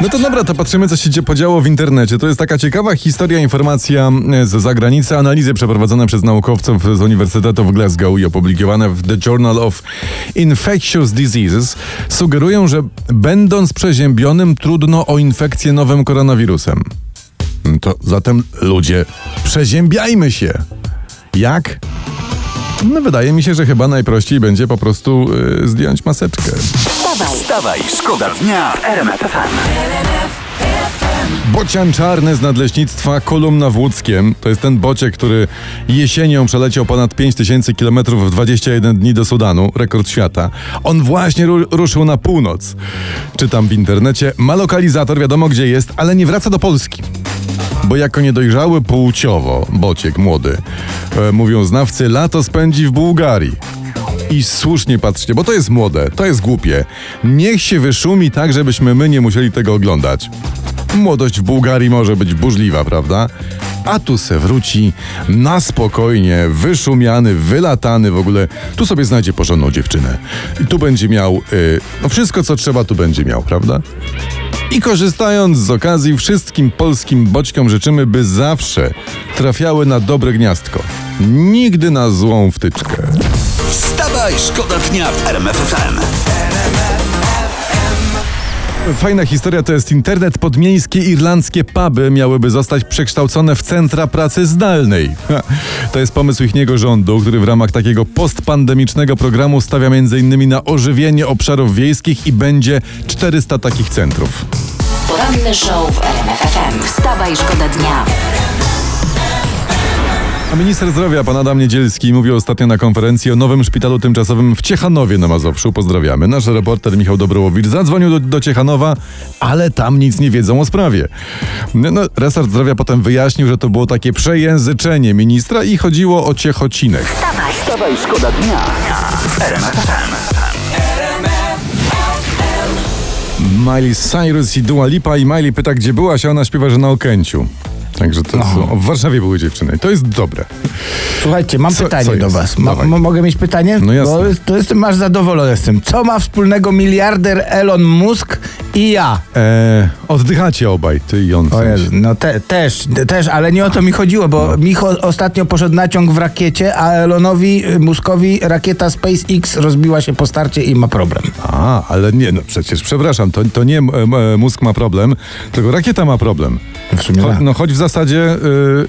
No to dobra, to patrzymy, co się podziało w internecie. To jest taka ciekawa historia, informacja e, z zagranicy, analizy przeprowadzone przez naukowców z Uniwersytetu w Glasgow i opublikowane w The Journal of Infectious Diseases sugerują, że będąc przeziębionym trudno o infekcję nowym koronawirusem. To zatem ludzie, przeziębiajmy się. Jak? No wydaje mi się, że chyba najprościej będzie po prostu y, zdjąć maseczkę. Wstawaj, Wstawaj, szkoda dnia w RMF. Bocian czarny z nadleśnictwa Kolumna w Łódzkiem. To jest ten bociek, który jesienią przeleciał ponad 5000 km w 21 dni do Sudanu, rekord świata. On właśnie ru ruszył na północ. Czytam w internecie, ma lokalizator, wiadomo gdzie jest, ale nie wraca do Polski. Bo jako niedojrzały płciowo, bociek młody, e, mówią znawcy, lato spędzi w Bułgarii. I słusznie patrzcie, bo to jest młode, to jest głupie. Niech się wyszumi tak, żebyśmy my nie musieli tego oglądać. Młodość w Bułgarii może być burzliwa, prawda? A tu se wróci na spokojnie, wyszumiany, wylatany w ogóle. Tu sobie znajdzie porządną dziewczynę. I tu będzie miał, y, no wszystko co trzeba tu będzie miał, prawda? I korzystając z okazji, wszystkim polskim boćkom życzymy, by zawsze trafiały na dobre gniazdko. Nigdy na złą wtyczkę. Wstawaj, szkoda dnia w RMF FM. Fajna historia to jest internet. Podmiejskie irlandzkie puby miałyby zostać przekształcone w centra pracy zdalnej. Ha, To jest pomysł ichniego rządu, który w ramach takiego postpandemicznego programu stawia m.in. na ożywienie obszarów wiejskich i będzie 400 takich centrów. poranny show w RMF FM. Wstawaj, szkoda dnia. A minister zdrowia, pan Adam Niedzielski, mówił ostatnio na konferencji o nowym szpitalu tymczasowym w Ciechanowie na Mazowszu. Pozdrawiamy. Nasz reporter Michał Dobrołowicz zadzwonił do, do Ciechanowa, ale tam nic nie wiedzą o sprawie. No, no, resort zdrowia potem wyjaśnił, że to było takie przejęzyczenie ministra i chodziło o Ciechocinek. Wstawaj, szkoda dnia. Miley Cyrus i Dua Lipa i Miley pyta, gdzie byłaś, a ona śpiewa, że na Okęciu. Także to są, w Warszawie były dziewczyny. To jest dobre. Słuchajcie, mam Co- pytanie co do was. Ma, mo- mogę mieć pytanie? No jasne. Bo to jest, masz zadowolony z tym. Co ma wspólnego miliarder Elon Musk i ja? Eee, oddychacie obaj, ty i on. w O sensie. Jezu, no te, też, też, ale nie o to mi chodziło, bo No. Micho ostatnio poszedł naciąg w rakiecie, a Elonowi y, Muskowi rakieta SpaceX rozbiła się po starcie i ma problem. A, ale nie, no przecież, przepraszam, to, to nie m, m, mózg ma problem, tylko rakieta ma problem. W sumie Cho, tak. no choć w zasadzie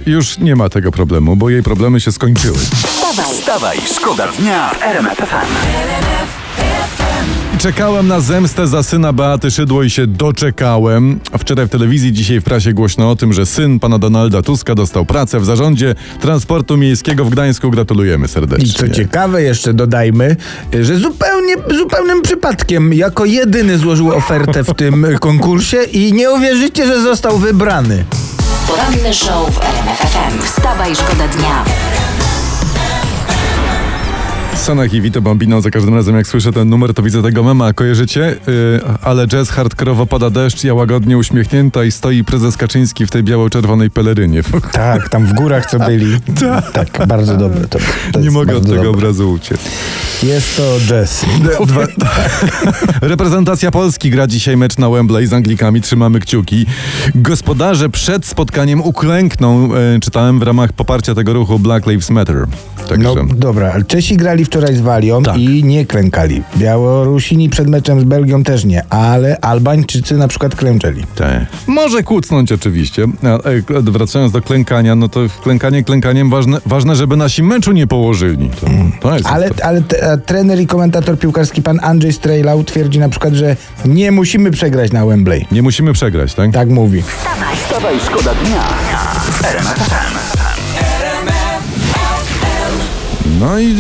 y, już nie ma tego problemu, bo jej problemy się skończyły. Wstawaj, Wstawaj, szkoda dnia w RMF FM. Czekałem na zemstę za syna Beaty Szydło i się doczekałem. Wczoraj w telewizji, dzisiaj w prasie głośno o tym, że syn pana Donalda Tuska dostał pracę w zarządzie transportu miejskiego w Gdańsku. Gratulujemy serdecznie. I co ciekawe, jeszcze dodajmy, że zupełnie, zupełnym przypadkiem jako jedyny złożył ofertę w tym konkursie i nie uwierzycie, że został wybrany. poranny show w RMF FM. Wstawaj, szkoda dnia. Sanach i Vito Bambino, za każdym razem jak słyszę ten numer, to widzę tego mema. Kojarzycie? Yy, ale jazz hardkorowo pada deszcz, ja łagodnie uśmiechnięta i stoi prezes Kaczyński w tej biało-czerwonej pelerynie. Tak, tam w górach co byli. tak, bardzo dobre to, to Nie mogę od tego dobre. obrazu uciec. Jest to jazz. Dwa... Reprezentacja Polski gra dzisiaj mecz na Wembley z Anglikami. Trzymamy kciuki. Gospodarze przed spotkaniem uklękną, e, czytałem w ramach poparcia tego ruchu Black Lives Matter. Także. No dobra, Czesi grali wczoraj z Walią Tak. i nie klękali. Białorusini przed meczem z Belgią też nie, ale Albańczycy na przykład klęczeli. Te. Może kłócnąć oczywiście. E, Wracając do klękania, no to klękanie klękaniem ważne, ważne żeby nasi meczu nie położyli. To, to jest Ale, ale trener i komentator piłkarski pan Andrzej Strejlau twierdzi na przykład, że nie musimy przegrać na Wembley. Nie musimy przegrać, tak? Tak mówi. Wstawaj, szkoda dnia. No i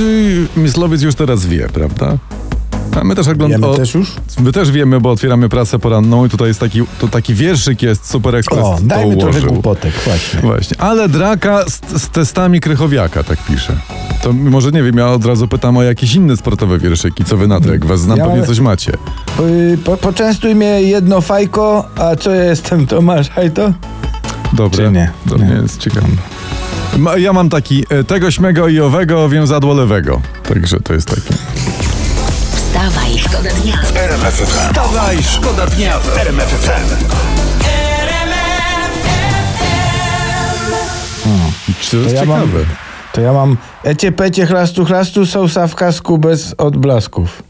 Myslowiec już teraz wie, prawda? A my też Wiemy oglądamy. też już? My też wiemy, bo otwieramy pracę poranną i tutaj jest taki, to taki wierszyk jest, Super Express O, dajmy trochę głupotek, właśnie. Właśnie, ale draka z, z testami Krychowiaka, tak pisze. To może nie wiem, ja od razu pytam o jakieś inne sportowe wierszyki, co wy na to, jak was znam, Ja pewnie coś macie. Po, poczęstuj mnie jedno fajko, a co ja jestem Tomasz Hajto? Dobre. Czy nie? To Nie. nie jest ciekawe. Ja mam taki e, tego śmego i owego więzadło lewego. Także to jest takie. Wstawaj, szkoda dnia. Wstawaj, szkoda dnia w RMF FM. Czy to jest ja ciekawe? mam, to ja mam ecie pecie chlastu chlastu sosa w kasku bez odblasków.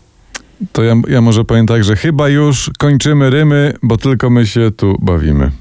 To ja, ja może powiem tak, że chyba już kończymy rymy, bo tylko my się tu bawimy.